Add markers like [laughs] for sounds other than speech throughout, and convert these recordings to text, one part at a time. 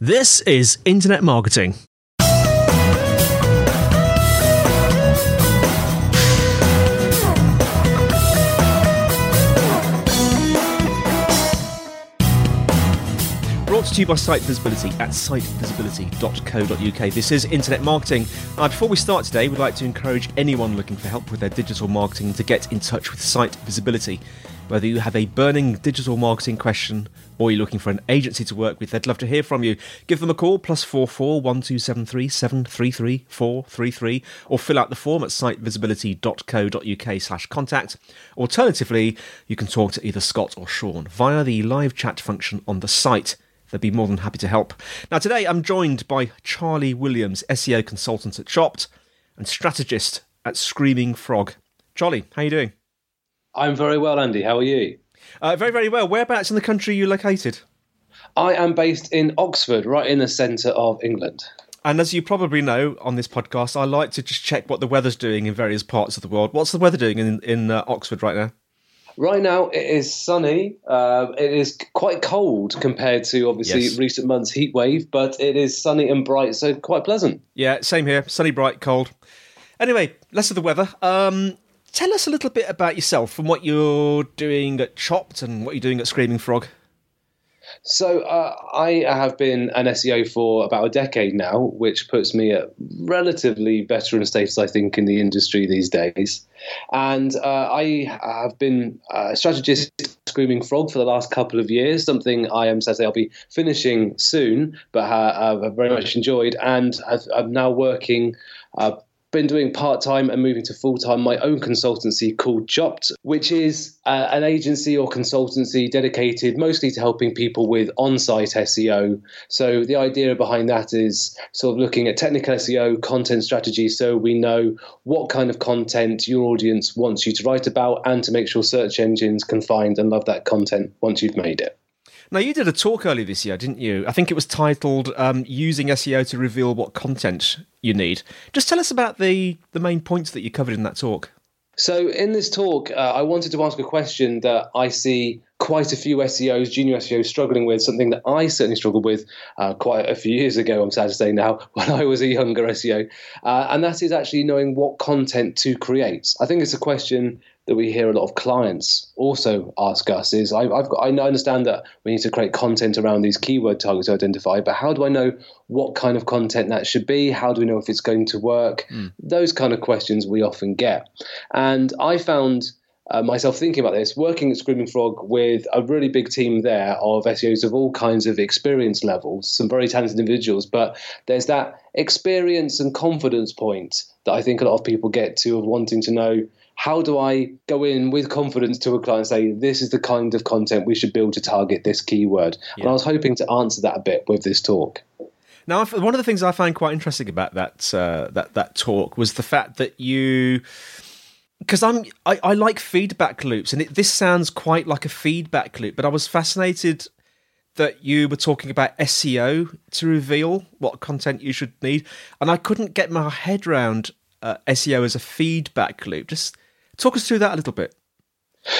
This is Internet Marketing. Brought to you by Site Visibility at sitevisibility.co.uk. This is Internet Marketing. Now, before we start today, we'd like to encourage anyone looking for help with their digital marketing to get in touch with Site Visibility. Whether you have a burning digital marketing question or you're looking for an agency to work with, they'd love to hear from you. Give them a call, plus 44 1273 733 433, or fill out the form at sitevisibility.co.uk slash contact. Alternatively, you can talk to either Scott or Sean via the live chat function on the site. They'd be more than happy to help. Now, today I'm joined by Charlie Williams, SEO consultant at Chopped and strategist at Screaming Frog. Charlie, how are you doing? I'm very well, Andy. How are you? Uh, very, very well. Whereabouts in the country are you located? I am based in Oxford, right in the centre of England. And as you probably know on this podcast, I like to just check what the weather's doing in various parts of the world. What's the weather doing in, in uh, Oxford right now? Right now, it is sunny. Uh, it is quite cold compared to obviously Yes. recent months' heat wave, but it is sunny and bright, so quite pleasant. Yeah, same here. Sunny, bright, cold. Anyway, less of the weather. Um, tell us a little bit about yourself and what you're doing at Chopped and what you're doing at Screaming Frog. So uh, I have been an SEO for about a decade now, which puts me at relatively veteran status, I think, in the industry these days. And uh, I have been a strategist at Screaming Frog for the last couple of years, something I am to say I'll be finishing soon, but uh, I've very much enjoyed. And I've, I'm now working. Been doing part time and moving to full time my own consultancy called Chopped, which is uh, an agency or consultancy dedicated mostly to helping people with on site SEO. So the idea behind that is sort of looking at technical SEO, content strategy, so we know what kind of content your audience wants you to write about and to make sure search engines can find and love that content once you've made it. Now, you did a talk earlier this year, didn't you? I think it was titled um, Using SEO to Reveal What Content You Need. Just tell us about the, the main points that you covered in that talk. So, in this talk, uh, I wanted to ask a question that I see quite a few SEOs, junior SEOs, struggling with, something that I certainly struggled with uh, quite a few years ago, I'm sad to say now, [laughs] when I was a younger SEO. Uh, and that is actually knowing what content to create. I think it's a question that we hear a lot of clients also ask us is I, I've got, I understand that we need to create content around these keyword targets to identify, but how do I know what kind of content that should be? How do we know if it's going to work? Those kind of questions we often get. And I found uh, myself thinking about this, working at Screaming Frog with a really big team there of SEOs of all kinds of experience levels, some very talented individuals, but there's that experience and confidence point that I think a lot of people get to of wanting to know how do I go in with confidence to a client and say, this is the kind of content we should build to target this keyword? And I was hoping to answer that a bit with this talk. Now, one of the things I found quite interesting about that uh, that that talk was the fact that you, because I'm I, I like feedback loops, and it, this sounds quite like a feedback loop. But I was fascinated that you were talking about SEO to reveal what content you should need, and I couldn't get my head around uh, SEO as a feedback loop. Just talk us through that a little bit.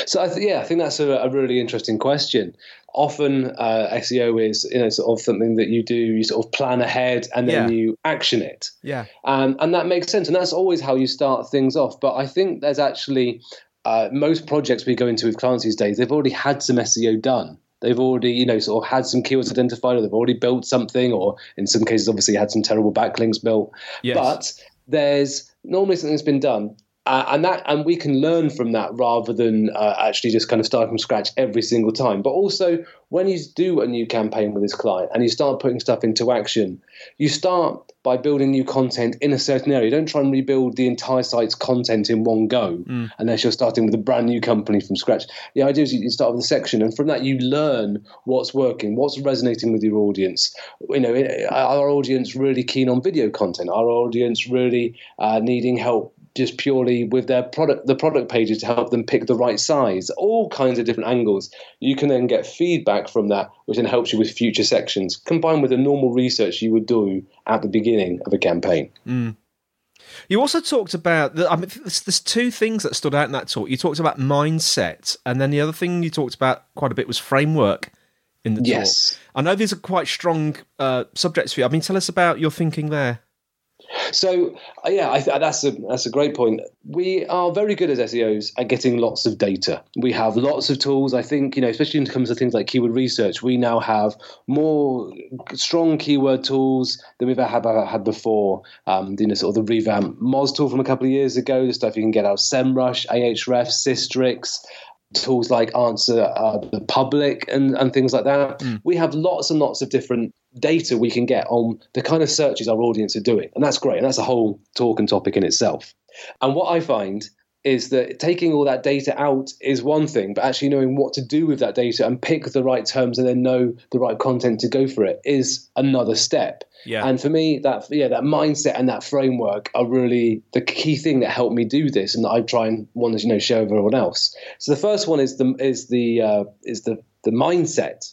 So I th- yeah, I think that's a, a really interesting question. Often uh, SEO is you know sort of something that you do, you sort of plan ahead and then Yeah. you action it. Yeah. Um, and that makes sense. And that's always how you start things off. But I think there's actually uh, most projects we go into with clients these days, they've already had some SEO done. They've already, you know, sort of had some keywords identified, or they've already built something, or in some cases, obviously, had some terrible backlinks built. Yes. But there's normally something that's been done uh, and that and we can learn from that rather than uh, actually just kind of start from scratch every single time. But also when you do a new campaign with this client and you start putting stuff into action you start by building new content in a certain area. You don't try and rebuild the entire site's content in one go mm. unless you're starting with a brand new company from scratch. The idea is you start with a section and from that you learn what's working what's resonating with your audience. You know our audience really keen on video content? Our audience really uh, needing help just purely with their product the product pages to help them pick the right size all kinds of different angles you can then get feedback from that which then helps you with future sections combined with the normal research you would do at the beginning of a campaign mm. You also talked about the, I mean, there's, there's, two things that stood out in that talk. You talked about mindset, and then the other thing you talked about quite a bit was framework in the talk. Yes. I know these are quite strong uh, subjects for you. I mean, tell us about your thinking there. So uh, yeah, I th- that's a that's a great point. We are very good as SEOs at getting lots of data. We have lots of tools. I think you know, especially in terms of things like keyword research, we now have more strong keyword tools than we've ever had, before. Um, you know, sort of the revamp Moz tool from a couple of years ago, the stuff you can get out of SEMrush, Ahrefs, Sistrix tools like Answer uh, the Public and, and things like that. Mm. We have lots and lots of different data we can get on the kind of searches our audience are doing. And that's great. And that's a whole talk and topic in itself. And what I find is that taking all that data out is one thing, but actually knowing what to do with that data and pick the right terms and then know the right content to go for it is another step. Yeah. And for me, that yeah, that mindset and that framework are really the key thing that helped me do this, and that I try and want to you know share with everyone else. So the first one is the is the uh, is the the mindset.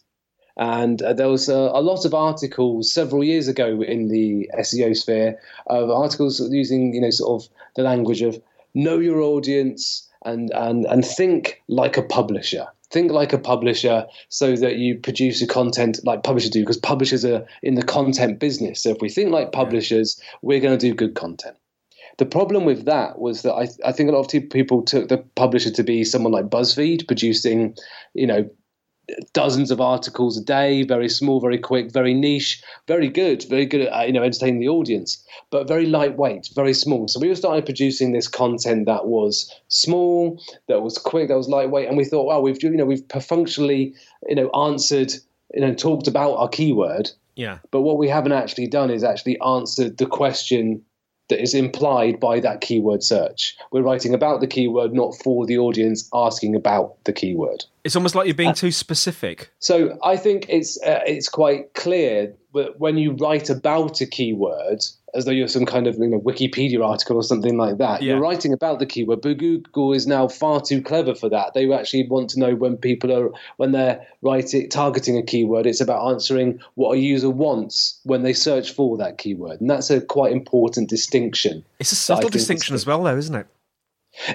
And uh, there was a, a, lot of articles several years ago in the SEO sphere of articles using, you know, sort of the language of know your audience and, and, and think like a publisher. Think like a publisher so that you produce a content like publishers do, because publishers are in the content business. So if we think like publishers, we're going to do good content. The problem with that was that I, I think a lot of people took the publisher to be someone like BuzzFeed producing, you know, dozens of articles a day, very small, very quick, very niche, very good, very good at uh, you know entertaining the audience, but very lightweight, very small. So we were started producing this content that was small, that was quick, that was lightweight, and we thought, well, we've you know we've functionally you know answered you know talked about our keyword. Yeah. But what we haven't actually done is actually answered the question that is implied by that keyword search. We're writing about the keyword, not for the audience asking about the keyword. It's almost like you're being uh, too specific. So I think it's uh, it's quite clear that when you write about a keyword, as though you're some kind of you know, Wikipedia article or something like that. Yeah. You're writing about the keyword, but Google is now far too clever for that. They actually want to know when people are when they're writing targeting a keyword. It's about answering what a user wants when they search for that keyword, and that's a quite important distinction. It's a subtle distinction as well, though, isn't it?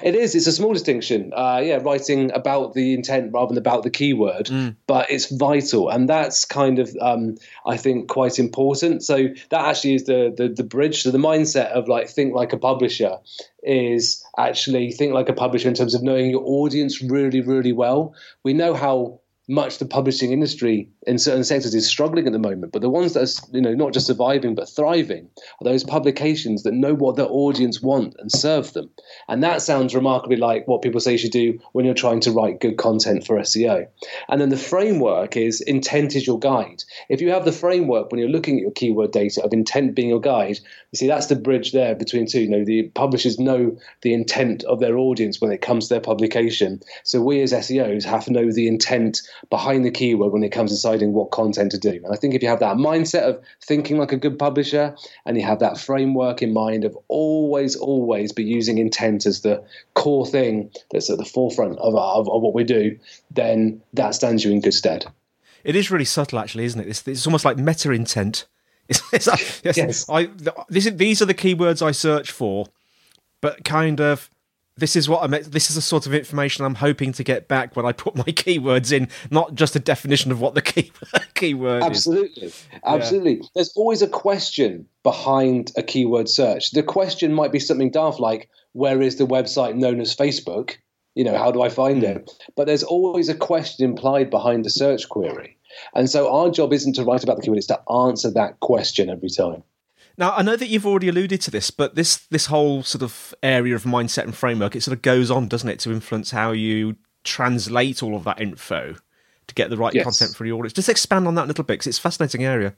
It is. It's a small distinction. Uh, yeah, writing about the intent rather than about the keyword, mm. but it's vital, and that's kind of um, I think quite important. So that actually is the, the the bridge. So the mindset of like think like a publisher is actually think like a publisher in terms of knowing your audience really really well. We know how much the publishing industry in certain sectors is struggling at the moment. But the ones that are, you know, not just surviving but thriving are those publications that know what their audience want and serve them. And that sounds remarkably like what people say you should do when you're trying to write good content for SEO. And then the framework is intent is your guide. If you have the framework when you're looking at your keyword data of intent being your guide, you see that's the bridge there between two. You know, the publishers know the intent of their audience when it comes to their publication. So we as SEOs have to know the intent behind the keyword when it comes to deciding what content to do. And I think if you have that mindset of thinking like a good publisher and you have that framework in mind of always, always be using intent as the core thing that's at the forefront of, of, of what we do, then that stands you in good stead. It is really subtle, actually, isn't it? It's, it's almost like meta intent. [laughs] It's, it's like, yes, yes. I, this, these are the keywords I search for, but kind of this is what I'm. This is the sort of information I'm hoping to get back when I put my [laughs] keywords in, not just a definition of what the key, [laughs] keyword absolutely. is. Absolutely, yeah. There's always a question behind a keyword search. The question might be something daft like, "Where is the website known as Facebook?" You know, how do I find hmm. it? But there's always a question implied behind the search query. And so our job isn't to write about the keyword, it's to answer that question every time. Now, I know that you've already alluded to this, but this this whole sort of area of mindset and framework, it sort of goes on, doesn't it, to influence how you translate all of that info to get the right yes. content for your audience. Just expand on that a little bit because it's a fascinating area.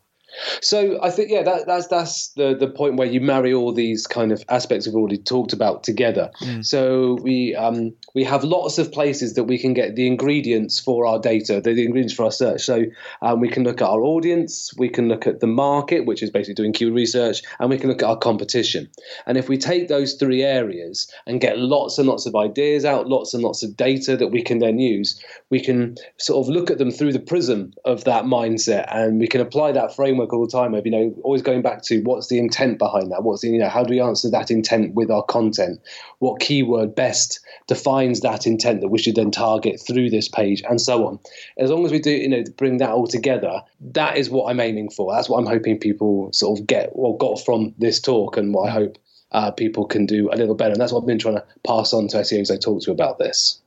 So I think yeah, that, that's that's the the point where you marry all these kind of aspects we've already talked about together. Mm. So we um, we have lots of places that we can get the ingredients for our data, the, the ingredients for our search. So um, we can look at our audience, we can look at the market, which is basically doing keyword research, and we can look at our competition. And if we take those three areas and get lots and lots of ideas out, lots and lots of data that we can then use, we can sort of look at them through the prism of that mindset, and we can apply that framework all the time of you know always going back to what's the intent behind that? What's the you know how do we answer that intent with our content? What keyword best defines that intent that we should then target through this page and so on? As long as we do you know bring that all together that is what i'm aiming for. That's what i'm hoping people sort of get or got from this talk and what i hope uh, people can do a little better. And that's what i've been trying to pass on to seos i talk to about this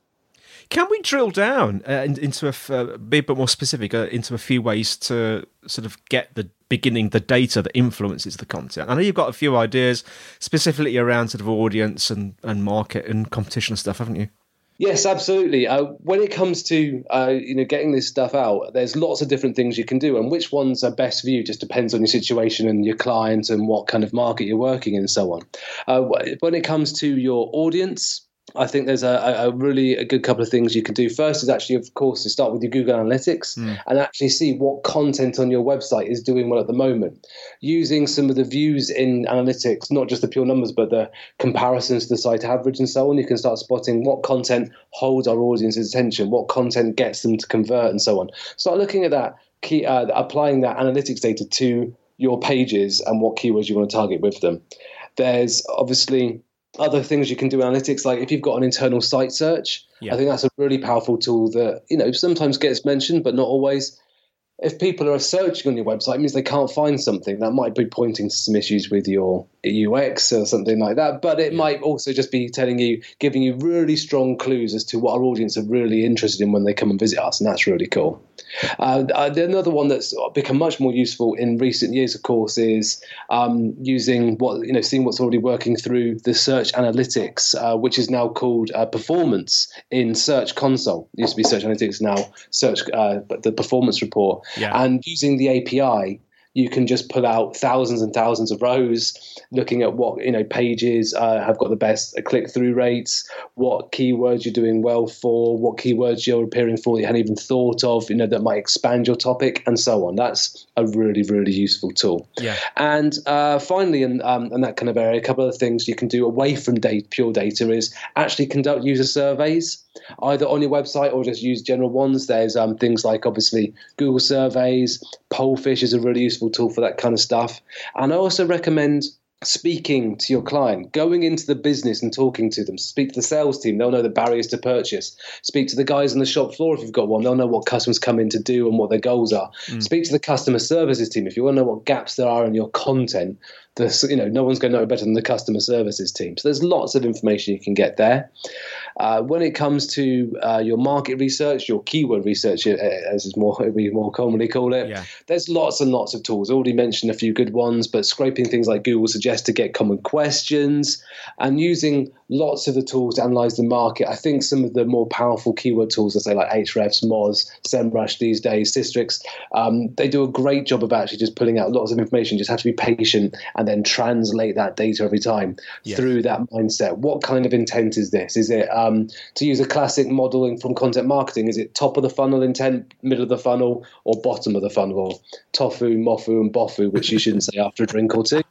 can we drill down uh, into a uh, be a bit more specific uh, into a few ways to sort of get the beginning the data that influences the content? I know you've got a few ideas specifically around sort of audience and, and market and competition and stuff, haven't you? Yes, absolutely. Uh, when it comes to uh, you know getting this stuff out, there's lots of different things you can do, and which ones are best for you just depends on your situation and your client and what kind of market you're working in and so on. Uh, when it comes to your audience, I think there's a, a, really a good couple of things you can do. First is actually, of course, to start with your Google Analytics mm. and actually see what content on your website is doing well at the moment. Using some of the views in analytics, not just the pure numbers, but the comparisons to the site average and so on, you can start spotting what content holds our audience's attention, what content gets them to convert, and so on. Start looking at that, key, uh, applying that analytics data to your pages and what keywords you want to target with them. There's obviously other things you can do analytics like if you've got an internal site search yeah. i think that's a really powerful tool that you know sometimes gets mentioned but not always if people are searching on your website it means they can't find something that might be pointing to some issues with your ux or something like that but it yeah. might also just be telling you giving you really strong clues as to what our audience are really interested in when they come and visit us and that's really cool uh, uh, another one that's become much more useful in recent years, of course, is um, using what you know, seeing what's already working through the search analytics, uh, which is now called uh, performance in Search Console. It used to be Search Analytics, now Search, uh, the performance report, yeah. and using the API you can just pull out thousands and thousands of rows looking at what you know pages uh, have got the best click through rates what keywords you're doing well for what keywords you're appearing for you hadn't even thought of you know that might expand your topic and so on. That's a really really useful tool. Yeah. And uh, finally in, um, in that kind of area a couple of things you can do away from data, pure data is actually conduct user surveys either on your website or just use general ones. There's um, things like obviously Google surveys, Pollfish is a really useful tool for that kind of stuff. And I also recommend speaking to your client, going into the business and talking to them. Speak to the sales team, they'll know the barriers to purchase. Speak to the guys on the shop floor if you've got one, they'll know what customers come in to do and what their goals are. Mm. Speak to the customer services team if you want to know what gaps there are in your content. The, you know, no one's going to know better than the customer services team. So there's lots of information you can get there. Uh, when it comes to uh, your market research, your keyword research, uh, as is more [laughs] we more commonly call it, yeah. there's lots and lots of tools. I already mentioned a few good ones, but scraping things like Google Suggest to get common questions and using lots of the tools to analyze the market. I think some of the more powerful keyword tools, let's say like Ahrefs, Moz, SEMrush these days, Sistrix, um, they do a great job of actually just pulling out lots of information. You just have to be patient and then translate that data every time yes. through that mindset. What kind of intent is this? Is it um, to use a classic modeling from content marketing? Is it top of the funnel intent, middle of the funnel, or bottom of the funnel, or tofu, mofu, and bofu, which you shouldn't say after a drink or two?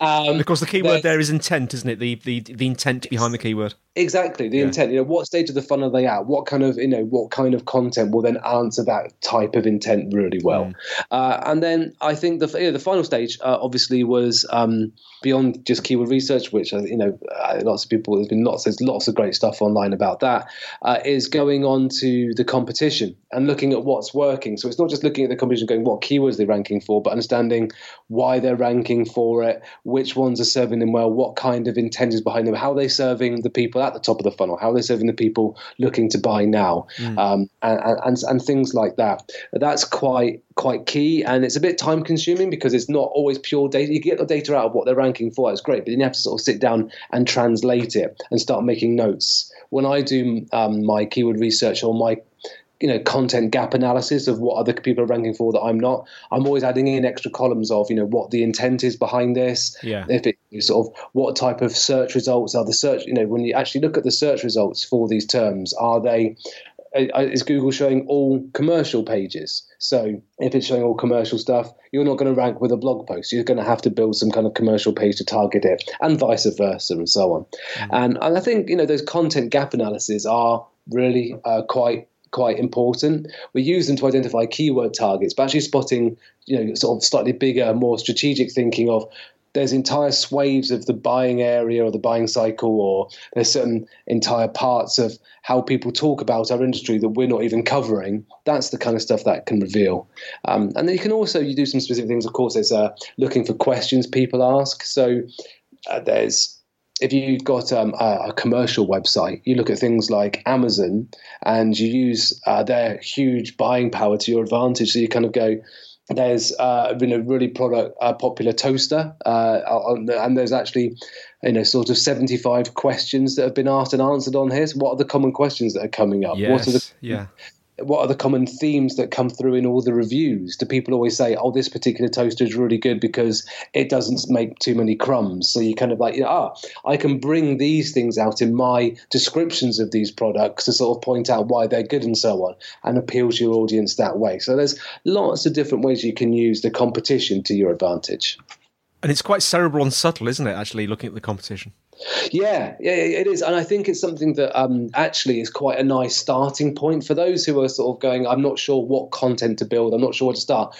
Um, because the keyword there is intent, isn't it? The the the intent behind behind the keyword. Exactly the yeah. intent. You know, what stage of the funnel are they at? What kind of you know what kind of content will then answer that type of intent really well? Mm. Uh, and then I think the you know, the final stage uh, obviously was. Um, um, beyond just keyword research, which uh, you know uh, lots of people there's been lots there's lots of great stuff online about that. Uh, is going on to the competition and looking at what's working. So it's not just looking at the competition, going what keywords they're ranking for, but understanding why they're ranking for it, which ones are serving them well, what kind of intent is behind them, how are they're serving the people at the top of the funnel, how are they're serving the people looking to buy now, mm. um, and, and and things like that. That's quite quite key and it's a bit time consuming because it's not always pure data. You get the data out of what they're ranking for it's great but then you have to sort of sit down and translate it and start making notes. When i do um, my keyword research or my you know content gap analysis of what other people are ranking for that i'm not i'm always adding in extra columns of you know what the intent is behind this. Yeah. If it sort of what type of search results are the search you know when you actually look at the search results for these terms are they is Google showing all commercial pages? So if it's showing all commercial stuff, you're not going to rank with a blog post. You're going to have to build some kind of commercial page to target it, and vice versa, and so on. Mm-hmm. And, and I think you know those content gap analyses are really uh, quite quite important. We use them to identify keyword targets, but actually spotting you know sort of slightly bigger, more strategic thinking of there's entire swathes of the buying area or the buying cycle, or there's certain entire parts of how people talk about our industry that we're not even covering. That's the kind of stuff that can reveal. Um, and then you can also you do some specific things. Of course, there's uh, looking for questions people ask. So uh, there's if you've got um, a, commercial website, you look at things like Amazon and you use uh, their huge buying power to your advantage. So you kind of go, there's uh, been a really product uh, popular toaster, uh, and there's actually you know sort of 75 questions that have been asked and answered on here. So what are the common questions that are coming up? Yes, what are the yeah what are the common themes that come through in all the reviews? Do people always say, "Oh, this particular toaster is really good because it doesn't make too many crumbs"? So you kind of like, you know, ah, I can bring these things out in my descriptions of these products to sort of point out why they're good and so on, and appeal to your audience that way. So there's lots of different ways you can use the competition to your advantage. And it's quite cerebral and subtle, isn't it? Actually, looking at the competition. Yeah, yeah, it is, and I think it's something that um, actually is quite a nice starting point for those who are sort of going. I'm not sure what content to build. I'm not sure where to start.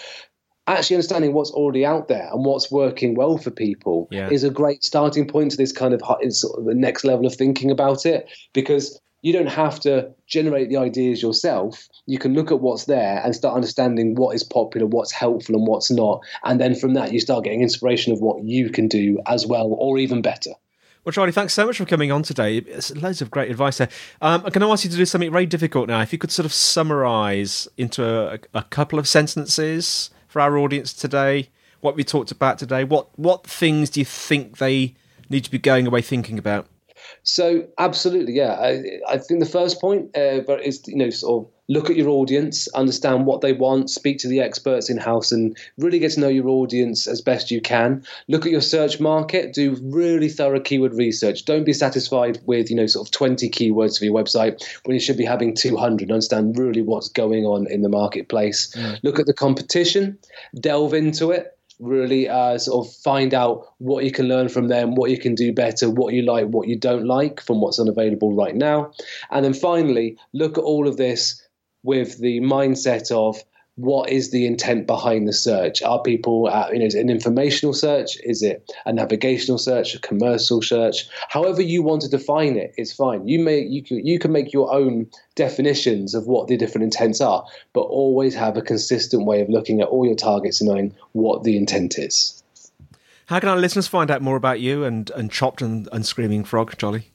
Actually, understanding what's already out there and what's working well for people yeah. is a great starting point to this kind of sort of the next level of thinking about it. Because you don't have to generate the ideas yourself. You can look at what's there and start understanding what is popular, what's helpful, and what's not. And then from that, you start getting inspiration of what you can do as well or even better. Well, Charlie, thanks so much for coming on today. It's loads of great advice there. Um, I'm going to ask you to do something very difficult now. If you could sort of summarize into a, a couple of sentences for our audience today what we talked about today, what, what things do you think they need to be going away thinking about? So absolutely, yeah. I, I think the first point uh, is you know sort of look at your audience, understand what they want, speak to the experts in house, and really get to know your audience as best you can. Look at your search market, do really thorough keyword research. Don't be satisfied with you know sort of 20 keywords for your website when you should be having 200. Understand really what's going on in the marketplace. Mm. Look at the competition, delve into it really uh, sort of find out what you can learn from them, what you can do better, what you like, what you don't like from what's unavailable right now. And then finally, look at all of this with the mindset of what is the intent behind the search? Are people, uh, you know, is it an informational search? Is it a navigational search, a commercial search? However you want to define it, it's fine. You may you can you can make your own definitions of what the different intents are, but always have a consistent way of looking at all your targets and knowing what the intent is. How can our listeners find out more about you and, and Chopped and, and Screaming Frog, Charlie?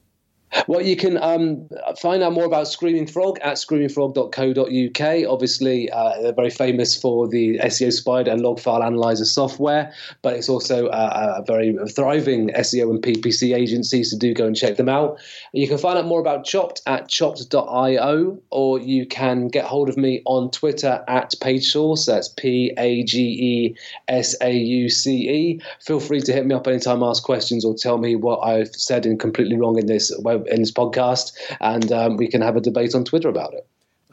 Well, you can um, find out more about Screaming Frog at screamingfrog.co.uk. Obviously, uh, they're very famous for the SEO Spider and log file analyzer software, but it's also a very thriving SEO and PPC agency, so do go and check them out. You can find out more about Chopped at chopped.io, or you can get hold of me on Twitter at PageSauce. That's P A G E S A U C E. Feel free to hit me up anytime, ask questions, or tell me what I've said and completely wrong in this web in this podcast, and um, we can have a debate on Twitter about it.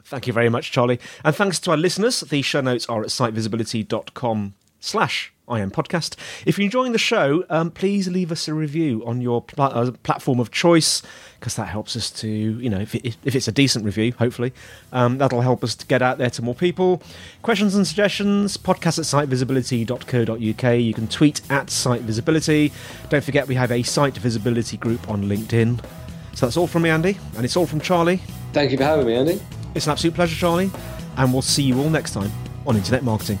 Thank you very much, Charlie. And thanks to our listeners. The show notes are at sitevisibility.com slash IM podcast. If you're enjoying the show, um, please leave us a review on your pl- uh, platform of choice because that helps us to, you know, if, it, if it's a decent review, hopefully, um, that'll help us to get out there to more people. Questions and suggestions, podcast at sitevisibility.co.uk. You can tweet at sitevisibility. Don't forget we have a site visibility group on LinkedIn. So that's all from me, Andy, and it's all from Charlie. Thank you for having me, Andy. It's an absolute pleasure, Charlie, and we'll see you all next time on Internet Marketing.